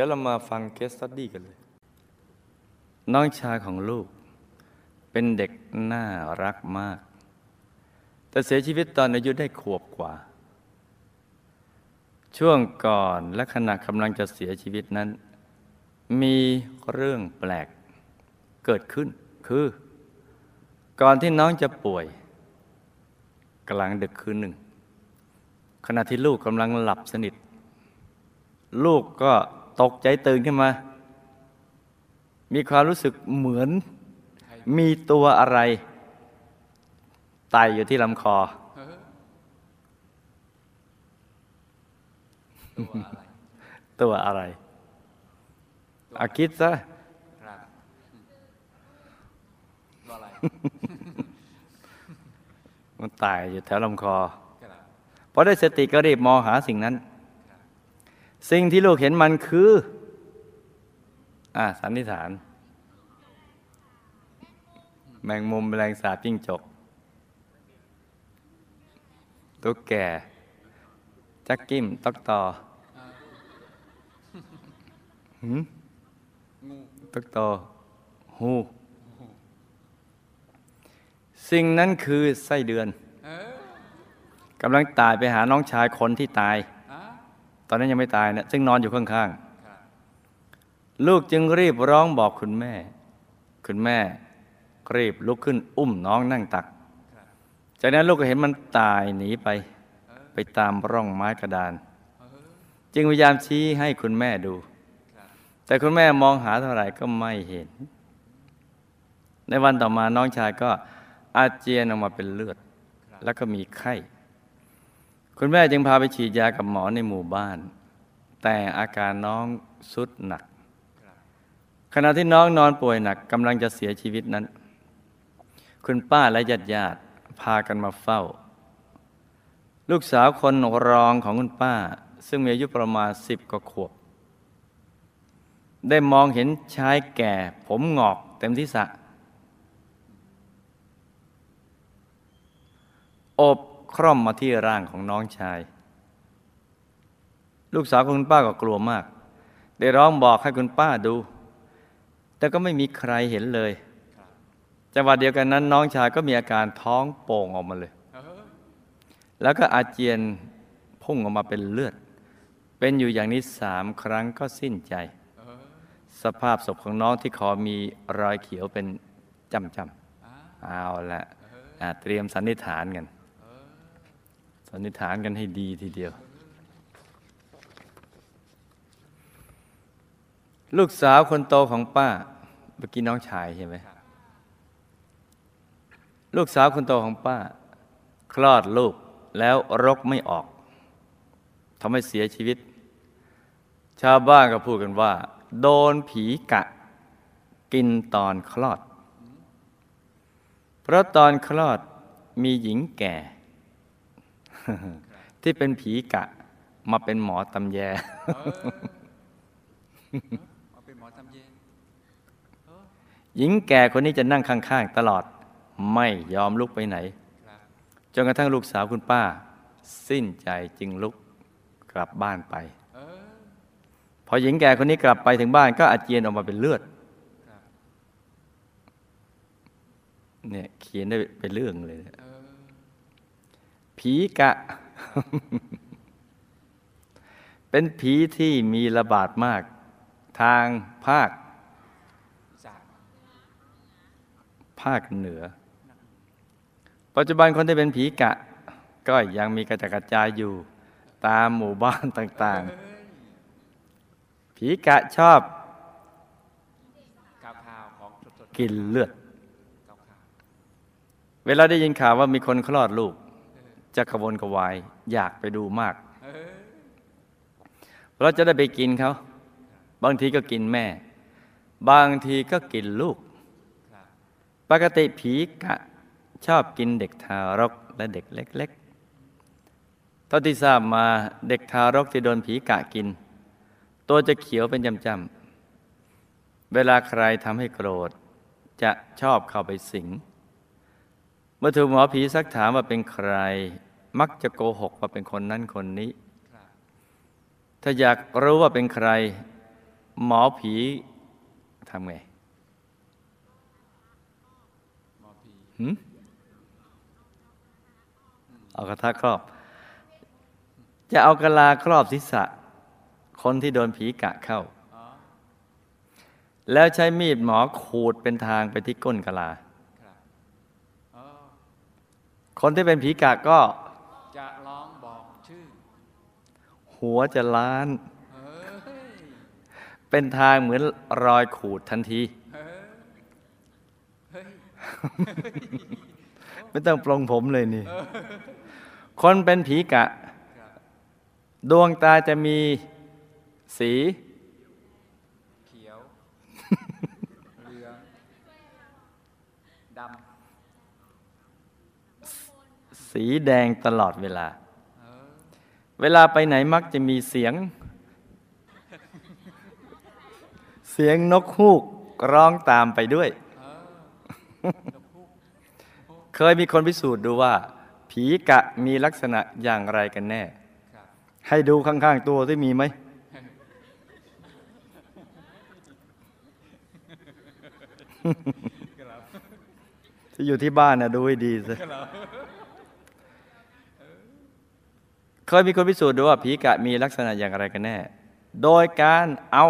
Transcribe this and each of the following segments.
ดี๋ยวเรามาฟัง case study กันเลย น้องชายของลูก เป็นเด็กน่ารักมาก แต่เสียชีวิตตอนอายุได้ขวบกว่า ช่วงก่อนและขณะกำลังจะเสียชีวิตนั้น มีเรื่องแปลกเกิดขึ้น คือ ก่อนที่น้องจะป่วย กลางดึกคืนหนึ่ง ขณะที่ลูกกำลังหลับสนิท ลูกก็ ตกใจตื่นขึ้นมา มีความรู้สึกเหมือนมีตัวอะไรไต่อยู่ที่ลำคอ ตัวอะไรตัวอะไรอาคิดซะครับตัวอะไรมันไต่อยู่แถวลำคอครับพอได้สติก็รีบมองหาสิ่งนั้น สิ่งที่ลูกเห็นมันคือ อ่าสันนิษฐาน แมงมุมแมลงสาบจิ้งจก ตุ๊กแกจักกิ้มต๊อกตอหืมงูต๊อกตอหูสิ่งนั้นคือไส้เดือนกำลังตายไปหาน้องชายคนที่ตาย ตอนนั้นยังไม่ตายนะซึ่งนอนอยู่ข้างๆ ลูกจึงรีบร้องบอกคุณแม่ คุณแม่รีบลุกขึ้นอุ้มน้องนั่งตัก จากนั้นลูกก็เห็นมันตายหนีไป ไปตามร่องไม้กระดาน จึงพยายามชี้ให้คุณแม่ดู แต่คุณแม่มองหาเท่าไหร่ก็ไม่เห็น ในวันต่อมาน้องชายก็อาเจียนออกมาเป็นเลือด แล้วก็มีไข้ คุณแม่จึงพาไปฉีดยากับหมอในหมู่บ้าน แต่อาการน้องสุดหนัก ขณะที่น้องนอนป่วยหนักกำลังจะเสียชีวิตนั้น คุณป้าและญาติญาติพากันมาเฝ้า ลูกสาวคนรองของคุณป้า ซึ่งมีอายุประมาณสิบกว่าขวบ ได้มองเห็นชายแก่ผมหงอกเต็มที่สะโอบ คร่อมมาที่ร่างของน้องชาย ลูกสาวของคุณป้าก็กลัวมาก ได้ร้องบอกให้คุณป้าดู แต่ก็ไม่มีใครเห็นเลยจังหวะเดียวกันนั้น น้องชายก็มีอาการท้องโป่งออกมาเลย แล้วก็อาเจียนพุ่งออกมาเป็นเลือด เป็นอยู่อย่างนี้สามครั้งก็สิ้นใจ สภาพศพของน้องที่คอมีรอยเขียวเป็นจำจอะำเอาละเตรียมสันนิษฐานกัน สันนิษฐานกันให้ดีทีเดียว ลูกสาวคนโตของป้าเมื่อกี้น้องชายใช่ไหมลูกสาวคนโตของป้า คลอดลูกแล้วรกไม่ออกทำให้เสียชีวิต ชาวบ้านก็พูดกันว่า โดนผีกะ กินตอนคลอด เพราะตอนคลอดมีหญิงแก่ ที่เป็นผีกะ มาเป็นหมอตำแยเออเอาเป็นหมอทำเย็นเออหญิงแก่คนนี้จะนั่งข้างๆตลอด ไม่ยอมลุกไปไหนครับจนกระทั่งลูกสาวคุณป้า สิ้นใจจึงลุกกลับบ้านไปเออพอหญิงแก่คนนี้กลับไปถึงบ้านก็อาเจียนออกมาเป็นเลือดครับเนี่ยเขียนได้เป็นเรื่องเลยเออ ผีกะ เป็นผีที่มีระบาดมาก ทางภาค ภาคเหนือ ปัจจุบันคนที่เป็นผีกะ ก็ยังมีกระจัดกระจายอยู่ตามหมู่บ้านต่างๆ ผีกะชอบกินเลือด เวลาได้ยินข่าวว่ามีคนคลอดลูก จะขวนกระวายอยากไปดูมากเออเพราะจะได้ไปกินเขา บางทีก็กินแม่ บางทีก็กินลูกครับปกติผีกะชอบกินเด็กทารกและเด็กเล็กๆเท่าที่ทราบมาเด็กทารกที่โดนผีกะกิน ตัวจะเขียวเป็นจำๆเวลาใครทำให้โกรธ จะชอบเข้าไปสิงเมื่อถูกหมอผีซักถามว่าเป็นใคร มักจะโกหกว่าเป็นคนนั้นคนนี้ครับถ้าอยากรู้ว่าเป็นใคร หมอผีทำไงหมอผีหืมเอากระทะครอบ จะเอากะลาครอบศีรษะ คนที่โดนผีกะเข้าอ๋อแล้วใช้มีดหมอขูดเป็นทางไปที่ก้นกะลาครับอ๋อคนที่เป็นผีกะก็ จะร้องบอกชื่อ หัวจะล้านเฮ้ยเป็นทางเหมือนรอยขูดทันทีเฮ้ยเฮ้ยไม่ต้องปลงผมเลยนี่ คนเป็นผีกะครับดวงตาจะมีสีเขียวเหลืองดสีแดงตลอดเวลาำเออ เวลาไปไหนมักจะมีเสียง เสียงนกฮูกร้องตามไปด้วยเออตะพูกเคยมีคนพิสูจน์ดูว่า ผีกะมีลักษณะอย่างไรกันแน่ครับให้ดูข้างๆตัวที่มีไหมครับที่อยู่ที่บ้านนะดูให้ดีสิครับ เคยมีคนพิสูจน์ดูว่าผีกะมีลักษณะอย่างไรกันแน่ โดยการเอา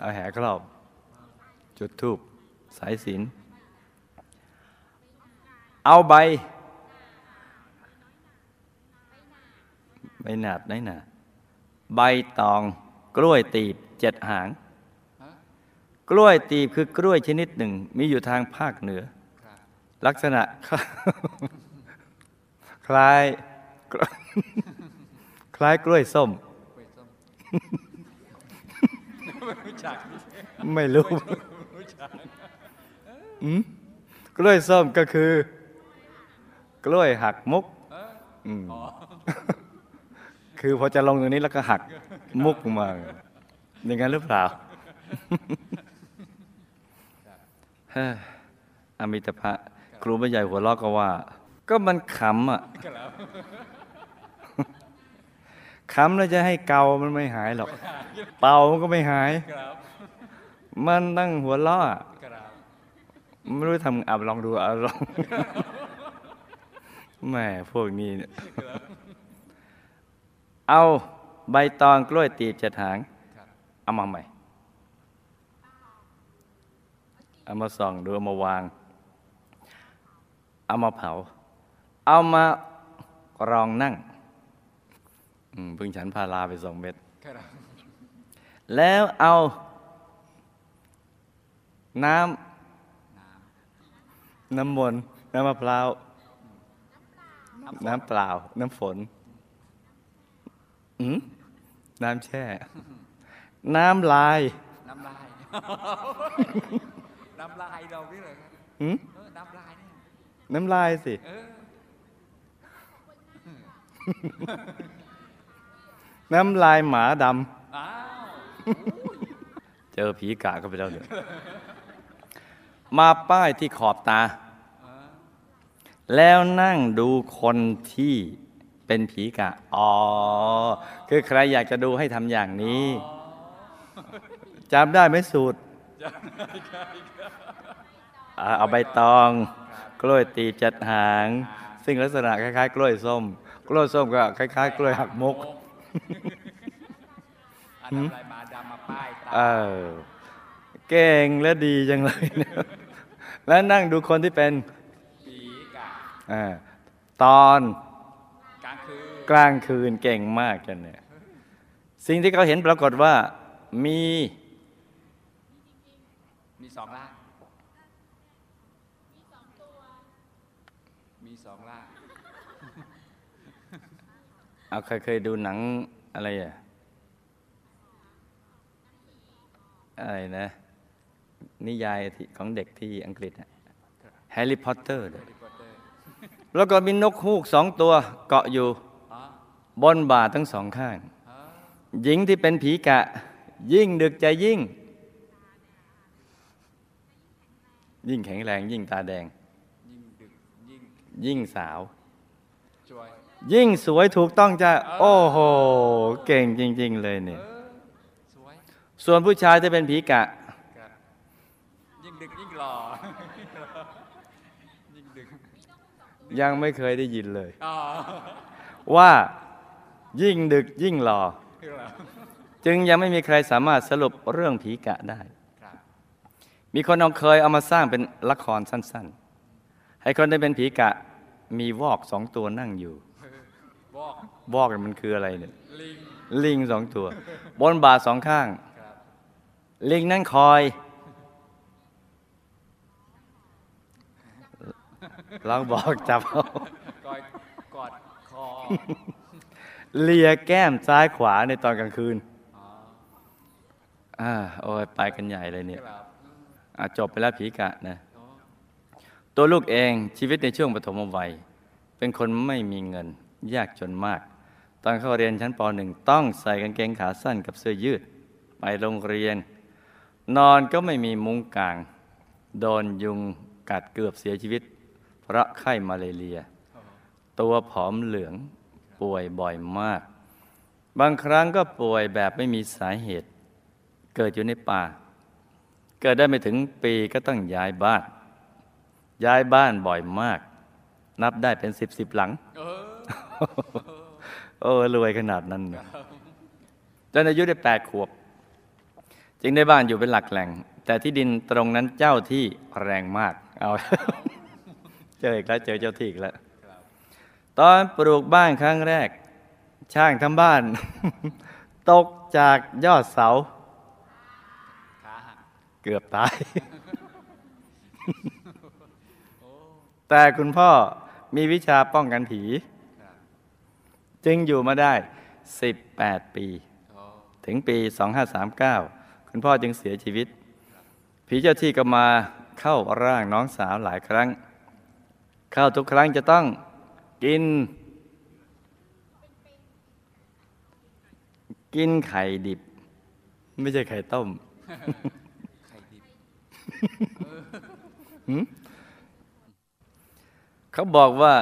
เอาแหครอบ จุดทูบสายศีลเอาใบใบหนาดน้อยหนาใบตองกล้วยตีบเจ็ดหาง กล้วยตีบคือกล้วยชนิดหนึ่ง มีอยู่ทางภาคเหนือ ลักษณะ คล้าย คล้ายกล้วยส้มกล้วยส้มไม่รู้จักไม่รู้รู้จักอืมกล้วยส้มก็คือ กล้วยหักมุกเอออืมอ๋อคือพอจะลงตรงนี้แล้วก็หักมุกมาอย่างนั้นหรือเปล่าเฮ้ออมิตภะ ครูไม่ใหญ่หัวเราะก็ว่า ก็มันขำอะครับขำแล้วจะให้เกามันไม่หายหรอก เป่ามันก็ไม่หายครับมันตั้งหัวเราะอะครับไม่รู้ทำอะลองดูอะลองแหม่พวกนี้เนี่ยเอาใบตองกล้วยตีบเจ็ดหางครับเอามาใหม่ เอามาส่องดูเอามาวาง เอามาเผา เอามารองนั่งอืมเพิ่งฉันพาลาไปสองเม็ดครับแล้วเอา น้ำน้ำมนต์น้ำมะพร้าวน้ำเปล่า น้ำฝนอืมน้ำแช่ น้ำลาย น้ำลาย น้ำลายเรานี่เลยครับหืมเออน้ำลายเนี่ยน้ำลายสิเออน้ำลายหมาดอ้าวำเจอผีกะก็ไปแล้วเนี่ยมาป้ายที่ขอบตาเออแล้วนั่งดูคนที่เป็นผีกะ อ๋อ คือใครอยากจะดูให้ทำอย่างนี้จำได้ไหมสูตรอ่าเอาใบตอง กล้วยตีบจัดหาง ซึ่งลักษณะคล้ายๆ กล้วยส้ม กล้วยส้มก็คล้าย ๆ กล้วยหักมุกอันน้ำลายหมาดำมาป้ายตาเออเก่งและดีจังเลยนะแล้วนั่งดูคนที่เป็นผีกะอาตอนกลางคืนกลางคืนเก่งมากกันเนี่ย สิ่งที่เขาเห็นปรากฏว่ามีมีสองล่างมีสองล่าง เอาเคยเคยดูหนังอะไรอะอะไรนะ นิยายที่ของเด็กที่อังกฤษแฮร์รี่พอตเตอร์แฮร์รี่พอตเตอร์แล้วก็มีนกฮูกสองตัวเกาะอยู่อ๋อบนบ่าทั้งสองข้างอ๋อหญิงที่เป็นผีกะ ยิ่งดึกใจยิ่ง ยิ่งแข็งแรงยิ่งตาแดง ยิ่งดึกยิ่งยิ่งสาวช่ว ยยิ่งสวยถูกต้องจะโอ้โห เก่งจริง ๆ เลยเนี่ยเออสวยส่วนผู้ชายจะเป็นผีกะครับยิ่งดึกยิ่งหล่อยิ่งดึกยังไม่เคยได้ยินเลยอ๋อว่ายิ่งดึกยิ่งหล่อคือเหรอจึงยังไม่มีใครสามารถสรุปเรื่องผีกะได้ครับมีคนเอาเคยเอามาสร้างเป็นละครสั้น ๆ ให้คนได้เป็นผีกะมีวอกสองตัวนั่งอยู่บอก วอกเนี่ยมันคืออะไรเนี่ยลิงลิงสองตัว บนบาทสองข้างครับลิงนั่นคอย ลองบอกจับเอากอยกอดคอ เลียแก้มซ้ายขวาในตอนกลางคืนอ๋ออ่าโอ้ยไปกันใหญ่เลยเนี่ยครับอะจบไปแล้วผีกะนะอ๋อตัวลูกเองชีวิตในช่วงปฐมวัย เป็นคนไม่มีเงินยากจนมาก ตอนเข้าเรียนชั้นป .1 ต้องใส่กางเกงขาสั้นกับเสื้อยืด ไปโรงเรียน นอนก็ไม่มีมุ้งกาง โดนยุงกัดเกือบเสียชีวิต เพราะไข้มาเลเรีย ตัวผอมเหลืองป่วยบ่อยมาก บางครั้งก็ป่วยแบบไม่มีสาเหตุ เกิดอยู่ในป่า เกิดได้ไม่ถึงปีก็ต้องย้ายบ้าน ย้ายบ้านบ่อยมาก นับได้เป็นสิบสิบหลัง เออรวยขนาดนั้นจนอายุได้แปดขวบ จึงได้บ้านอยู่เป็นหลักแหล่ง แต่ที่ดินตรงนั้นเจ้าที่แรงมากเอาเจออีกแล้วเจอเจ้าที่อีกแล้วตอนปลูกบ้านครั้งแรก ช่างทำบ้าน ตกจากยอดเสา เกือบตาย แต่คุณพ่อมีวิชาป้องกันผี จึงอยู่มาได้ 18 ปีอ๋อถึงปี 2539 คุณพ่อจึงเสียชีวิต ผีเจ้าที่ก็มาเข้าร่างน้องสาวหลายครั้ง เข้าทุกครั้งจะต้องกิน กินไข่ดิบ ไม่ใช่ไข่ต้มไข่ดิบเขาบอกว่า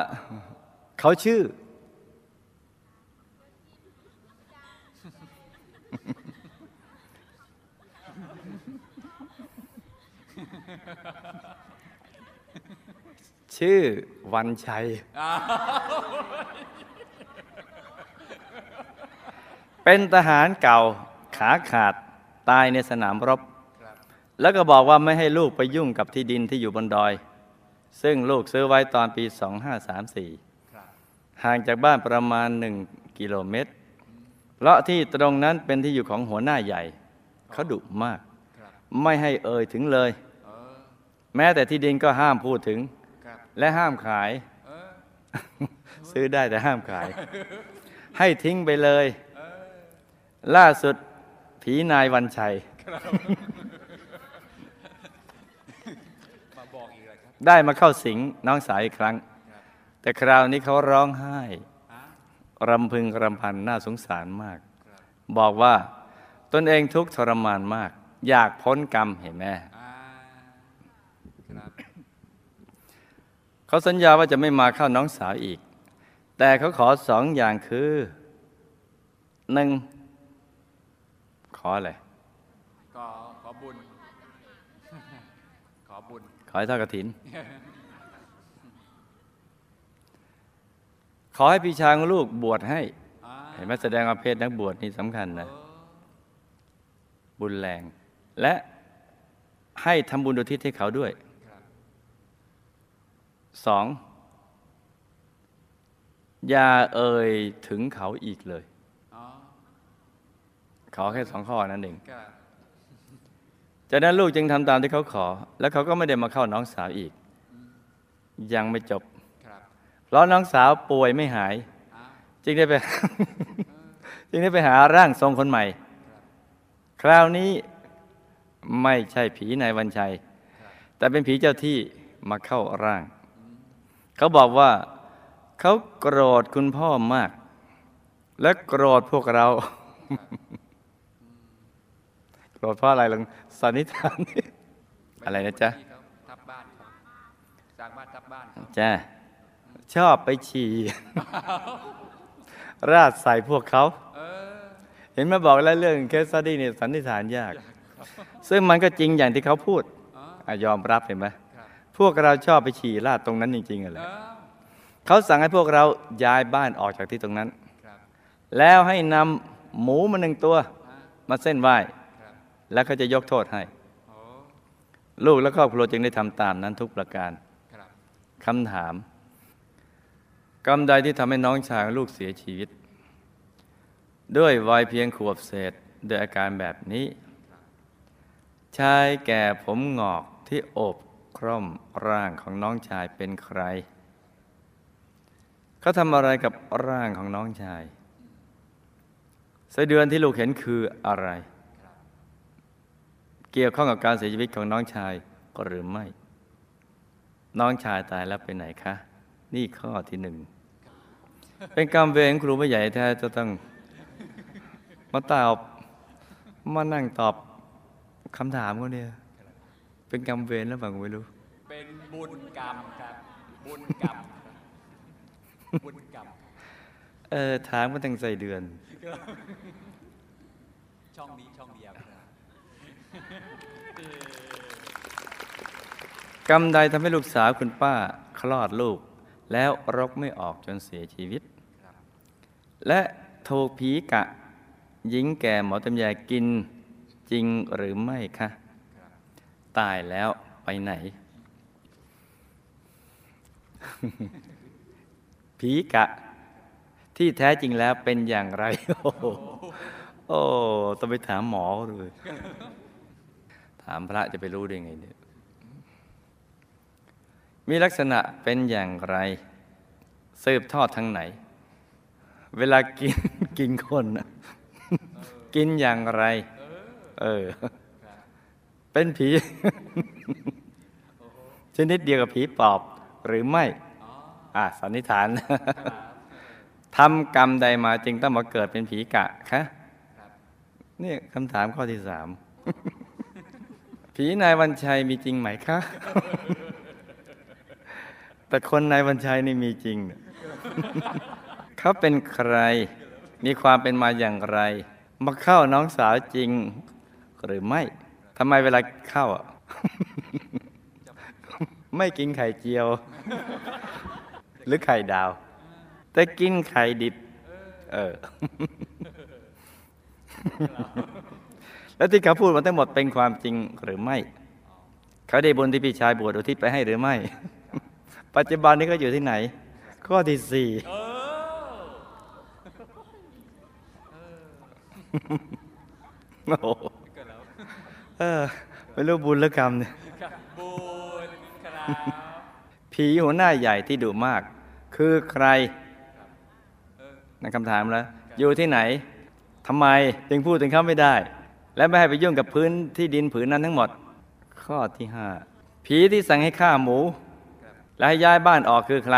เขาชื่อ ชื่อวันชัย เป็นทหารเก่าขาขาดตายในสนามรบครับแล้วก็บอกว่าไม่ให้ลูกไปยุ่งกับที่ดินที่อยู่บนดอย ซึ่งลูกซื้อไว้ตอนปี 2534ครับห่างจากบ้านประมาณ 1 กิโลเมตร เพราะที่ตรงนั้นเป็นที่อยู่ของหัวหน้าใหญ่ เขาดุมากครับไม่ให้เอ่ยถึงเลยเออแม้แต่ที่ดินก็ห้ามพูดถึงครับและห้ามขายเออซื้อได้แต่ห้ามขาย ให้ทิ้งไปเลยเออล่าสุดผีนายวันชัยมาบอกอีกแล้วครับได้มาเข้าสิงน้องสาวอีกครั้งครับแต่คราวนี้เขาร้องไห้อะ รำพึงรำพันน่าสงสารมากครับบอกว่าตนเองทุกข์ทรมานมาก อยากพ้นกรรมเห็นไหมอ่าครับเขาสัญญาว่าจะไม่มาเข้าน้องสาวอีก แต่เขาขอสองอย่างคือหนึ่งขออะไรก็ขอบุญ ขอบุญ ขอให้ทอดกระถิน อให้พี่ชายของลูกบวชให้อ่าเห็นไหมแสดงว่าเพศนักบวชนี่สำคัญนะเออบุญแรง และให้ทำบุญอุทิศให้เขาด้วยครับสองอย่าเอ่ยถึงเขาอีกเลยอ๋อขอแค่สองข้อนั้นเองครับจากนั้นลูกจึงทำตามที่เขาขอ แล้วเขาก็ไม่ได้มาเข้าน้องสาวอีก ยังไม่จบครับ เพราะน้องสาวป่วยไม่หายอ่าจึงได้ไป จึงได้ไปหาร่างทรงคนใหม่ คราวนี้ไม่ใช่ผีนายวันชัยครับแต่เป็นผีเจ้าที่มาเข้าร่าง เขาบอกว่าเขาโกรธคุณพ่อมาก และโกรธพวกเรา โกรธเพราะอะไรลองสันนิษฐานดิอะไรนะจ๊ะที่เขาทับบ้านครับสร้างบ้านทับบ้านครับจ้า ชอบไปฉี่ราดใส่พวกเขา เห็นไหมาบอกแล้วเรื่องเคส s ดี้เนี่ยสันนิษฐานยาก ซึ่งมันก็จริงอย่างที่เขาพูดอยอมรับเห็นไหมพวกเราชอบไปฉี่ราดตรงนั้นจริงๆเอไรอเขาสั่งให้พวกเราย้ายบ้านออกจากที่ตรงนั้น แล้วให้นำหมูมาหนึ่งตัว มาเส้นไหว้ แล้วเขาจะยกโทษให้ ลูกและครอบครัวจึงได้ทำตามนั้นทุกประการครับคำถาม กรรมใดที่ทำให้น้องชายลูกเสียชีวิต ด้วยวัยเพียงขวบเศษด้วยอาการแบบนี้ ชายแก่ผมงอกที่โอบคร่อมร่างของน้องชายเป็นใคร เขาทำอะไรกับร่างของน้องชายสเดือนที่ลูกเห็นคืออะไร เกี่ยวข้องกับการเสียชีวิตของน้องชายหรือไม่ น้องชายตายแล้วไปไหนคะ นี่ข้อที่หนึ่ง เป็นกรรมเวรของครูไม่ใหญ่แท้จะต้องมาตอบมานั่งตอบคำถามเขาเนี่ย เป็นกรรมเวรแล้วเปล่าก็ไม่รู้ เป็นบุญกรรมครับ บุญกรรมครับบุญกรรม เออ ถามก็ตั้งใส่เดือน ช่องนี้ช่องเดียวครับกรรมใดทำให้ลูกสาวคุณป้า คลอดลูก แล้วรกไม่ออกจนเสียชีวิต และถูกผีกะหญิงแก่หมอตำยากินจริงหรือไม่คะ ตายแล้วไปไหน ผีกะ ที่แท้จริงแล้วเป็นอย่างไร โอ้โอ้ต้องไปถามหมอเลย ถามพระจะไปรู้ได้ไงเนี่ย มีลักษณะเป็นอย่างไร สืบทอดทางไหน เวลากินกินคนน่ะกินอย่างไร เออครับเป็นผี ชนิดเดียวกับผีปอบหรือไม่อ๋ออ่าสันนิษฐานครับทำกรรมใดมาจึงต้องมาเกิดเป็นผีกะคะครับนี่คำถามข้อที่สาม ผีนายวันชัยมีจริงไหมคะ แต่คนนายวันชัยนี่มีจริงเนี่ยเขาเป็นใคร มีความเป็นมาอย่างไร มาเข้าน้องสาวจริง หรือไม่ทำไมเวลาเข้าอะ ไม่กินไข่เจียว หรือไข่ดาว แต่กินไข่ดิบ เออ แล้วที่เขาพูดมาทั้งหมดเป็นความจริงหรือไม่ เขาได้บุญที่พี่ชายบวชอุทิศไปให้หรือไม่ ปัจจุบันนี้เขาอยู่ที่ไหน ข้อที่สี่เออโอ้โหเกิดแล้วเออไม่รู้บุญหรือกรรมเนี่ยครับบุญครับผีหัวหน้าใหญ่ที่ดุมาก คือใครเออนั่นคำถามแล้ว อยู่ที่ไหนทำไมจึงพูดถึงเขาไม่ได้ และไม่ให้ไปยุ่งกับพื้นที่ดินผืนนั้นทั้งหมด ข้อที่ห้าผีที่สั่งให้ฆ่าหมูครับ และให้ย้ายบ้านออกคือใคร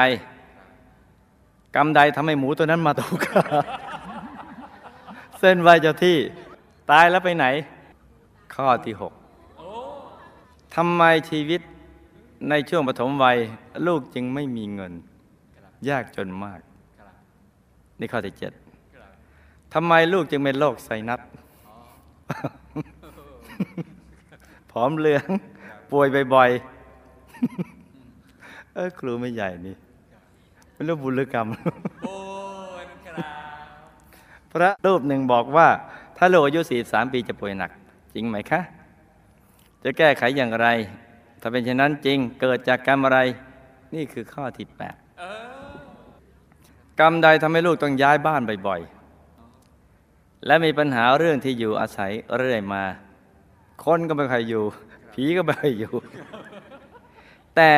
กรรมใดทำให้หมูตัวนั้นมาถูกฆ่าเส้นไหวเจ้าที่ ตายแล้วไปไหน ข้อที่หกโอ้ทำไมชีวิตในช่วงปฐมวัย ลูกจึงไม่มีเงินครับยากจนมากครับนี่ข้อที่เจ็ดครับทำไมลูกจึงเป็นโรคไซนัสอ๋อผอมเหลือง ป่วยบ่อยๆ เออครูไม่ใหญ่นี่ไม่รู้บุญหรือกรรมบุญครับพระรูปหนึ่งบอกว่า ถ้าลูกอายุ43ปีจะป่วยหนัก จริงไหมคะ จะแก้ไขอย่างไร ถ้าเป็นเช่นนั้นจริงเกิดจากกรรมอะไร นี่คือข้อที่เออ8กรรมใดทำให้ลูกต้องย้ายบ้านบ่อยๆ และมีปัญหาเรื่องที่อยู่อาศัยเรื่อยมา คนก็ไม่ค่อยอยู่ ผีก็ไม่ค่อยอยู่ แต่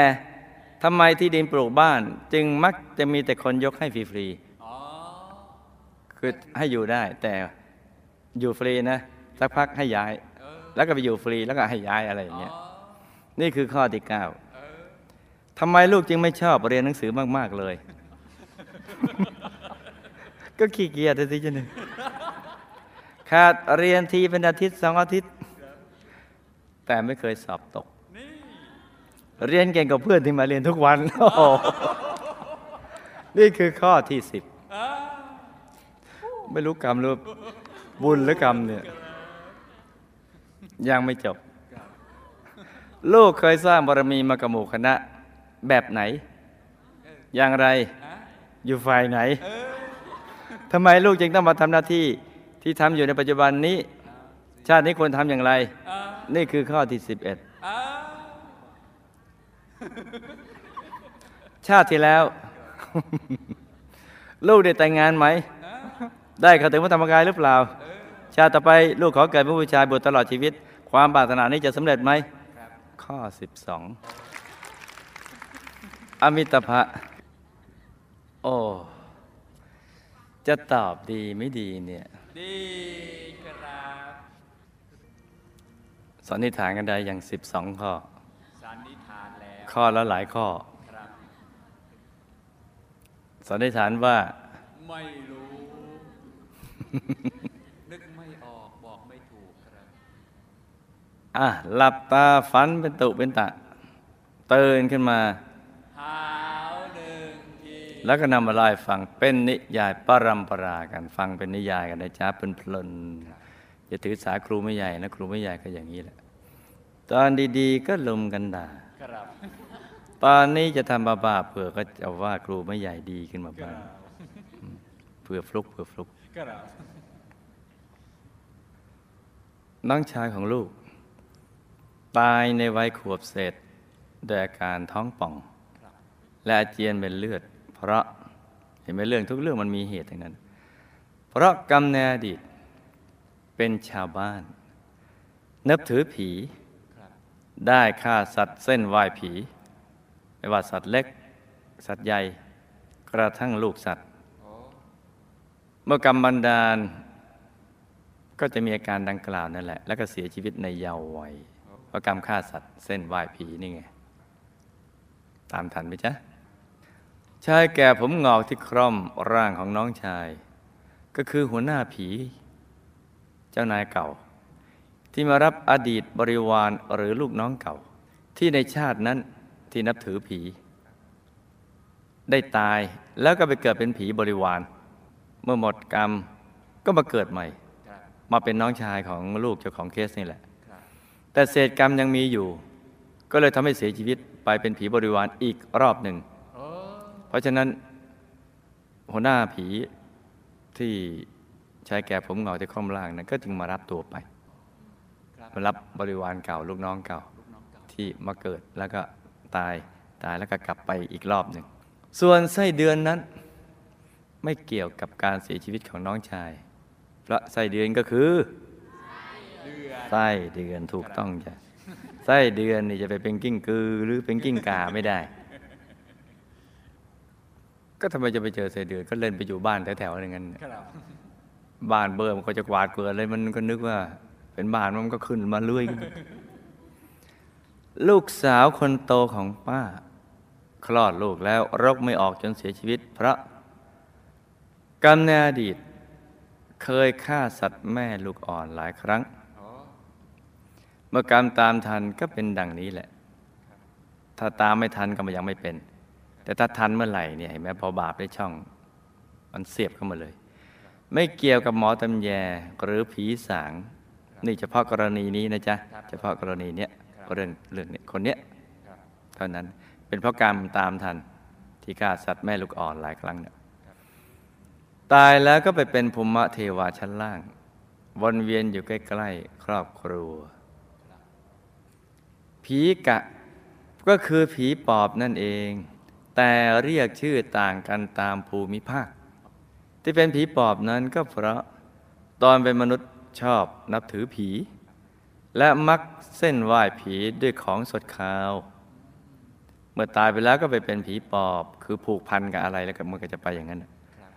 ทำไมที่ดินปลูกบ้าน จึงมักจะมีแต่คนยกให้ฟรีๆอ๋อคือให้อยู่ได้ แต่อยู่ฟรีนะสักพักให้ย้ายเออแล้วก็ไปอยู่ฟรีแล้วก็ให้ย้ายอะไรอย่างเงี้ยอ๋อนี่คือข้อที่เก้าเออทำไมลูกจึงไม่ชอบเรียนหนังสือมาก ๆ เลย ก็ขี้เกียจสิจ้ะหนึ่งขาดเรียนทีเป็นอาทิตย์สองอาทิตย์ แต่ไม่เคยสอบตกนี่ เรียนเก่งกับเพื่อนที่มาเรียนทุกวันนี่คือข้อที่สิบไม่รู้กรรมหรือบุญหรือกรรมเนี่ย ยังไม่จบ ลูกเคยสร้างบารมีมากับหมู่คณะ แบบไหน อย่างไรอยู่ฝ่ายไหนทำไมลูกจึงต้องมาทำหน้าที่ที่ทำอยู่ในปัจจุบันนี้ ชาตินี้ควรทำอย่างไร นี่คือข้อที่สิบเอ็ด ชาติที่แล้ว ลูกได้แต่งงานไหม ได้เข้าถึงพระธรรมกายหรือเปล่า ชาติต่อไปลูกขอเกิดเป็นผู้ชายบวชตลอดชีวิต ความปรารถนานี้จะสำเร็จไหม ข้อ 12 อมิตภะโอ้จะตอบดีไม่ดีเนี่ย ดีครับสันนิษฐานกันได้อย่าง 12 ข้อสันนิษฐานแล้วข้อละหลายข้อครับสันนิษฐานว่า ไม่รู้ นึกไม่ออกบอกไม่ถูกครับอะหลับตาฝันเป็นตุเป็นตะตื่นขึ้นมาหาวหนึ่งทีแล้วก็นำมาไล่าให้ฟังเป็นนิยายปรัมปรากันฟังเป็นนิยายกันนะจ๊ะเป็นเพลินๆอย่าถือสาครูไม่ใหญ่นะ ครูไม่ใหญ่ก็อย่างนี้แหละ ตอนดี ๆ ก็ลุมกันด่าครับ ตอนนี้จะทำบ้าๆเผื่อก็จะว่าครูไม่ใหญ่ดีขึ้นมาบ้างเผื่อฟลุกเผื่อฟลุกครับน้องชายของลูก ตายในวัยขวบเศษด้วยอาการท้องป่อง และอาเจียนเป็นเลือด เพราะเห็นไหมเรื่องทุกเรื่องมันมีเหตุทั้งนั้น เพราะกรรมในอดีตเป็นชาวบ้าน นับถือผีครับได้ฆ่าสัตว์เส้นไหว้ผี ไม่ว่าสัตว์เล็ก สัตว์ใหญ่ กระทั่งลูกสัตว์ เมื่อกรรมบันดาล ก็จะมีอาการดังกล่าวนั่นแหละ แล้วก็เสียชีวิตในเยาว์วัยเพราะกรรมฆ่าสัตว์เส้นไหว้ผีนี่ไง ตามทันไหมจ๊ะชายแก่ผมงอกที่คร่อมร่างของน้องชาย ก็คือหัวหน้าผี เจ้านายเก่า ที่มารับอดีตบริวารหรือลูกน้องเก่า ที่ในชาตินั้น ที่นับถือผี ได้ตายแล้วก็ไปเกิดเป็นผีบริวาร เมื่อหมดกรรมก็มาเกิดใหม่ มาเป็นน้องชายของลูกเจ้าของเคสนี่แหละ แต่เศษกรรมยังมีอยู่ ก็เลยทำให้เสียชีวิตไปเป็นผีบริวารอีกรอบหนึ่ง เพราะฉะนั้นหัวหน้าผีที่ชายแก่ผมเหงาที่ค่อมล่างนั้นก็จึงมารับตัวไปมารับบริวารเก่าลูกน้องเก่าลูกน้องเก่าที่มาเกิดแล้วก็ ตายตายแล้วก็กลับไปอีกรอบหนึ่ง ส่วนไส้เดือนนั้น ไม่เกี่ยวกับการเสียชีวิตของน้องชาย เพราะไส้เดือนก็คือเดือนไส้เดือนถูกต้องจ้ะไส้เดือนนี่จะไปเป็นกิ้งกือ หรือเป็นกิ้งกาไม่ได้ ก็ทำไมจะไปเจอไส้เดือนก็เล่นไปอยู่บ้านแถวๆอย่างนั้นครับบ้านเบิ่มก็จะกวาดเกลือนเลยมันก็นึกว่า เป็นบ้านมันก็ขึ้นมาเรื่อย ลูกสาวคนโตของป้า คลอดลูกแล้วรกไม่ออกจนเสียชีวิต เพราะกรรมในอดีต เคยฆ่าสัตว์แม่ลูกอ่อนหลายครั้ง เมื่อกรรมตามทันก็เป็นดังนี้แหละ ถ้าตามไม่ทันก็ยังไม่เป็น แต่ถ้าทันเมื่อไหร่เนี่ยเห็นไหมพอบาปได้ช่อง มันเสียบเข้ามาเลย ไม่เกี่ยวกับหมอตำแยหรือผีสาง นี่เฉพาะกรณีนี้นะจ๊ะ เฉพาะกรณีเนี้ย เรื่องเรื่องเนี้ยคนเนี้ยครับเท่านั้นเป็นเพราะกรรมตามทันที่ฆ่าสัตว์แม่ลูกอ่อนหลายครั้งเนี่ยตายแล้วก็ไปเป็นภูมิเทวาชั้นล่าง วนเวียนอยู่ใกล้ๆครอบครัว ผีกะก็คือผีปอบนั่นเอง แต่เรียกชื่อต่างกันตามภูมิภาค ที่เป็นผีปอบนั้นก็เพราะตอนเป็นมนุษย์ชอบนับถือผี และมักเส้นไหว้ผีด้วยของสดขาว เมื่อตายไปแล้วก็ไปเป็นผีปอบ คือผูกพันกับอะไรแล้วก็มันก็จะไปอย่างนั้นน่ะครับ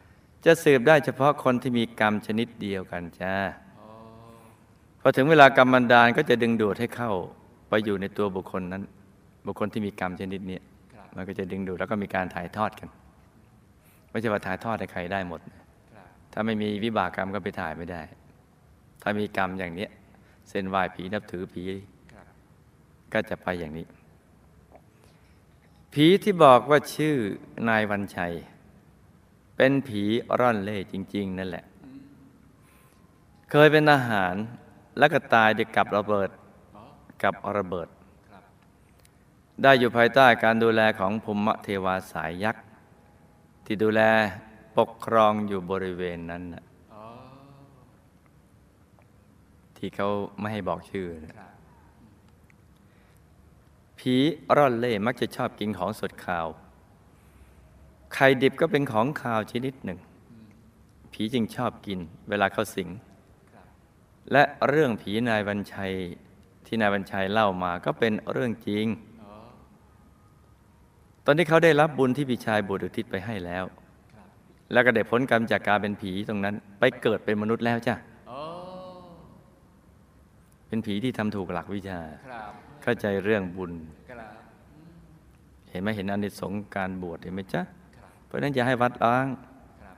จะสืบได้เฉพาะคนที่มีกรรมชนิดเดียวกันจ้าโอ้พอถึงเวลากรรมบันดาลก็จะดึงดูดให้เข้าไปอยู่ในตัวบุคคลนั้น บุคคลที่มีกรรมชนิดเนี้ยครับมันก็จะดึงดูดแล้วก็มีการถ่ายทอดกันไม่ใช่ว่าถ่ายทอดให้ใครได้หมดนะครับถ้าไม่มีวิบากกรรมก็ไปถ่ายไม่ได้ ถ้ามีกรรมอย่างเนี้ย เส้นไหว้ผีนับถือผีครับก็จะไปอย่างนี้ ผีที่บอกว่าชื่อนายวันชัย เป็นผีร่อนเล่จริง ๆ นั่นแหละ เคยเป็นทหารแล้วก็ตายด้วยกับระเบิดอ๋อกับระเบิดครับได้อยู่ภายใต้การดูแลของภูมิเทวาสายยักษ์ ที่ดูแลปกครองอยู่บริเวณนั้นน่ะ อ๋อ ที่เขาไม่ให้บอกชื่อน่ะครับผีร่อนเล่มักจะชอบกินของสดขาว ไข่ดิบก็เป็นของขาวชนิดหนึ่ง ผีจึงชอบกินเวลาเข้าสิงครับและเรื่องผีนายบัญชัยที่นายบัญชัยเล่ามาก็เป็นเรื่องจริงอ๋อตอนที่เขาได้รับบุญที่พี่ชายบุตรอุทิศไปให้แล้วครับแล้วก็ได้พ้นกรรมจากการเป็นผีตรงนั้น ไปเกิดเป็นมนุษย์แล้วจ้ะอ๋อ เป็นผีที่ทำถูกหลักวิชาครับเข้าใจเรื่องบุญครับเห็นไหมเห็นอานิสงส์การบวชเห็นไหมจ๊ะครับเพราะฉะนั้นอย่าให้วัดล้างครับ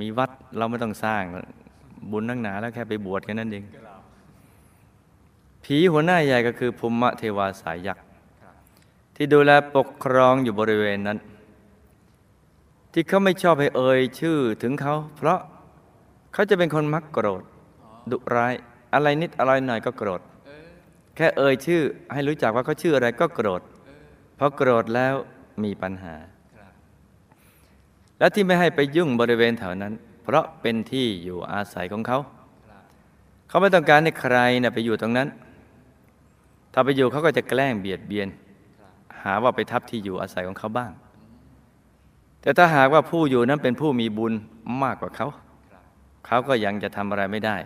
มีวัดเราไม่ต้องสร้าง บุญนักหนาแล้วแค่ไปบวชแค่นั้นเองครับผีหัวหน้าใหญ่ก็คือภูมิเทวาสายยักษ์ครับที่ดูแลปกครองอยู่บริเวณนั้น ที่เขาไม่ชอบให้เอ่ยชื่อถึงเขา เพราะเขาจะเป็นคนมักโกรธดุร้าย อะไรนิดอะไรหน่อยก็โกรธ แค่เอ่ยชื่อให้รู้จักว่าเขาชื่ออะไรก็โกรธเพราะโกรธแล้วมีปัญหา และที่ไม่ให้ไปยุ่งบริเวณแถวนั้น เพราะเป็นที่อยู่อาศัยของเขา เขาไม่ต้องการให้ใครนะไปอยู่ตรงนั้น ถ้าไปอยู่เขาก็จะแกล้งเบียดเบียน หาว่าไปทับที่อยู่อาศัยของเขาบ้าง แต่ถ้าหากว่าผู้อยู่นั้นเป็นผู้มีบุญมากกว่าเขา เขาก็ยังจะทำอะไรไม่ได้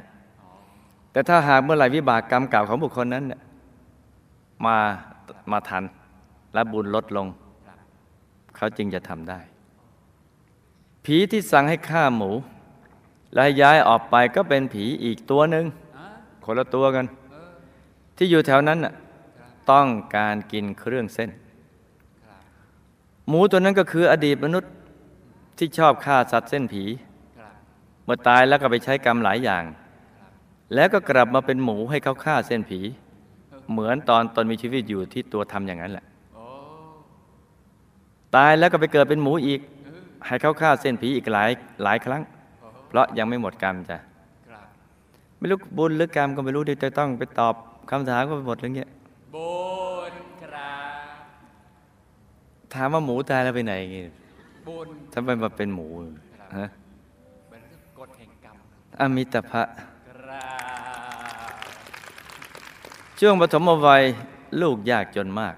แต่ถ้าหากเมื่อไหร่วิบากกรรมเก่าของบุคคลนั้นมามาทันและบุญลดลง เขาจึงจะทำได้ ผีที่สั่งให้ฆ่าหมู และย้ายออกไปก็เป็นผีอีกตัวหนึ่งคนละตัวกัน ที่อยู่แถวนั้นต้องการกินเครื่องเส้น หมูตัวนั้นก็คืออดีตมนุษย์ที่ชอบฆ่าสัตว์เส้นผี เมื่อตายแล้วก็ไปใช้กรรมหลายอย่าง แล้วก็กลับมาเป็นหมูให้เขาฆ่าเส้นผี เหมือนตอนตอนมีชีวิตอยู่ที่ตัวทำอย่างนั้นแหละโอ้ตายแล้วก็ไปเกิดเป็นหมูอีกเออให้เขาฆ่าเส้นผีอีกหลายหลายครั้งโอ้เพราะยังไม่หมดกรรมจ้ะครับไม่รู้บุญหรือกรรมก็ไม่รู้เดี๋ยวจะต้องไปตอบคำถามก็ไปหมดเรื่องเงี้ยบุญครับถามว่าหมูตายแล้วไปไหนไงบุญทำไมมาเป็นหมูฮะเป็นเรื่องกฎแห่งกรรมอมิตภะ ครับ ช่วงปฐมวัยลูกยากจนมาก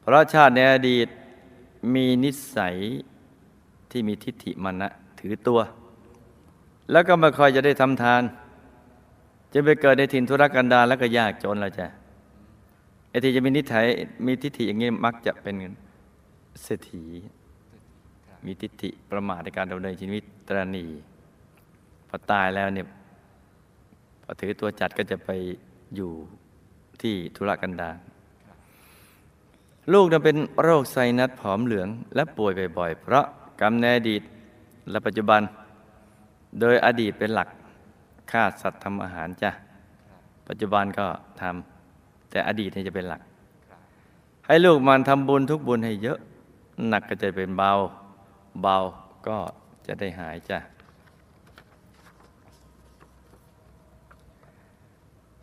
เพราะชาติในอดีตมีนิสัยที่มีทิฏฐิมานะถือตัว แล้วก็ไม่ค่อยจะได้ทำทาน จะไปเกิดในถิ่นธุรกันดารแล้วก็ยากจนแล้วจ้ะไอ้ที่จะมีนิสัยมีทิฏฐิอย่างนี้มักจะเป็นเศรษฐี มีทิฏฐิประมาทในการดำเนินชีวิตตรณีพอตายแล้วเนี่ยพอถือตัวจัดก็จะไปอยู่ ที่ธุรกันดารลูกนั้นเป็นโรคไซนัสผอมเหลือง และป่วยบ่อยๆ เพราะกรรมในอดีตและปัจจุบัน โดยอดีตเป็นหลักฆ่าสัตว์ทำอาหารจ้ะ ปัจจุบันก็ทำแต่อดีตนี่จะเป็นหลัก ให้ลูกมันทำบุญทุกบุญให้เยอะ หนักก็จะเป็นเบา เบาก็จะได้หายจ้ะ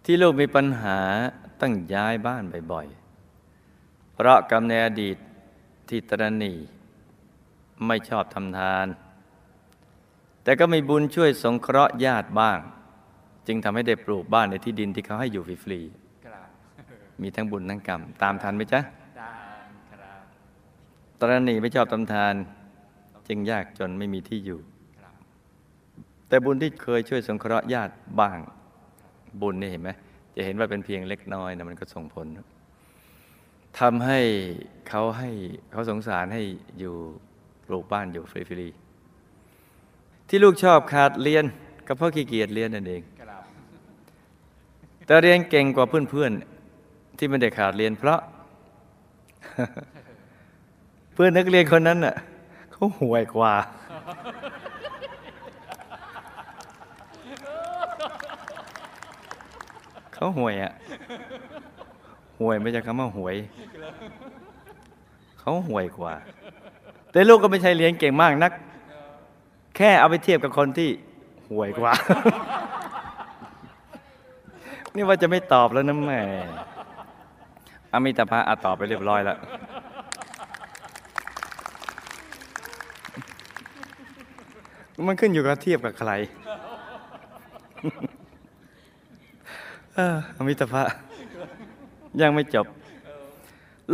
ที่ลูกมีปัญหาต้องย้ายบ้านบ่อยๆ เพราะกรรมในอดีตที่ตรณีไม่ชอบทำทาน แต่ก็มีบุญช่วยสงเคราะห์ญาติบ้าง จึงทำให้ได้ปลูกบ้านในที่ดินที่เขาให้อยู่ฟรีครับๆมีทั้งบุญทั้งกรรม ตามทันไหมจ๊ะตามครับตรณีไม่ชอบทำทาน จึงยากจนไม่มีที่อยู่ครับแต่บุญที่เคยช่วยสงเคราะห์ญาติบ้าง บุญนี่เห็นไหมจะเห็นว่าเป็นเพียงเล็กน้อยนะมันก็ส่งผลทำให้เขาให้เขาสงสารให้อยู่ปลูกบ้านอยู่ฟรีๆที่ลูกชอบขาดเรียนก็เพราะขี้เกียจเรียนนั่นเองครับแต่เรียนเก่งกว่าเพื่อนๆที่ไม่ได้ขาดเรียนเพราะ เพื่อนนักเรียนคนนั้นน่ะเขาห่วยกว่า เขาห่วยอะห่วยไม่ใช่คำว่าห่วย เขาห่วยกว่า แต่ลูกก็ไม่ใช่เรียนเก่งมากนัก แค่เอาไปเทียบกับคนที่ห่วยกว่า นี่ว่าจะไม่ตอบแล้วนะแม่อมิตาภะอาตอบไปเรียบร้อยแล้วมันขึ้นอยู่กับเทียบกับใคร อออมิตรภะยังไม่จบ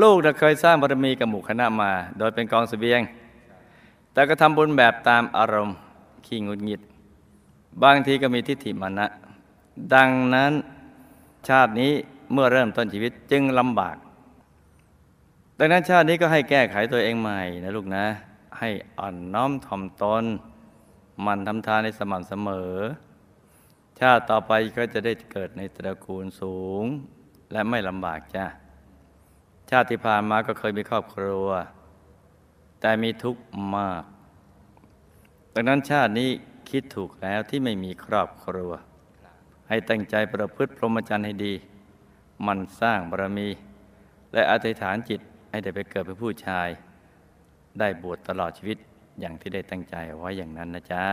ลูกเราเคยสร้างบารมีกับหมู่คณะมา โดยเป็นกองเสบียง แต่ก็ทำบุญแบบตามอารมณ์ ขี้งุดหงิด บางทีก็มีทิฏฐิมานะ ดังนั้นชาตินี้เมื่อเริ่มต้นชีวิตจึงลำบาก ดังนั้นชาตินี้ก็ให้แก้ไขตัวเองใหม่นะลูกนะ ให้อ่อนน้อมถ่อมตน มันทำทานในสม่ำเสมอ ชาติต่อไปก็จะได้เกิดในตระกูลสูง และไม่ลำบากจ้าชาติที่ผ่านมาก็เคยมีครอบครัว แต่มีทุกข์มาก ดังนั้นชาตินี้คิดถูกแล้วที่ไม่มีครอบครัว ให้ตั้งใจประพฤติพรหมจรรย์ให้ดี มันสร้างบารมี และอธิษฐานจิตให้ได้ไปเกิดเป็นผู้ชาย ได้บวชตลอดชีวิตอย่างที่ได้ตั้งใจไว้อย่างนั้นนะจ๊ะ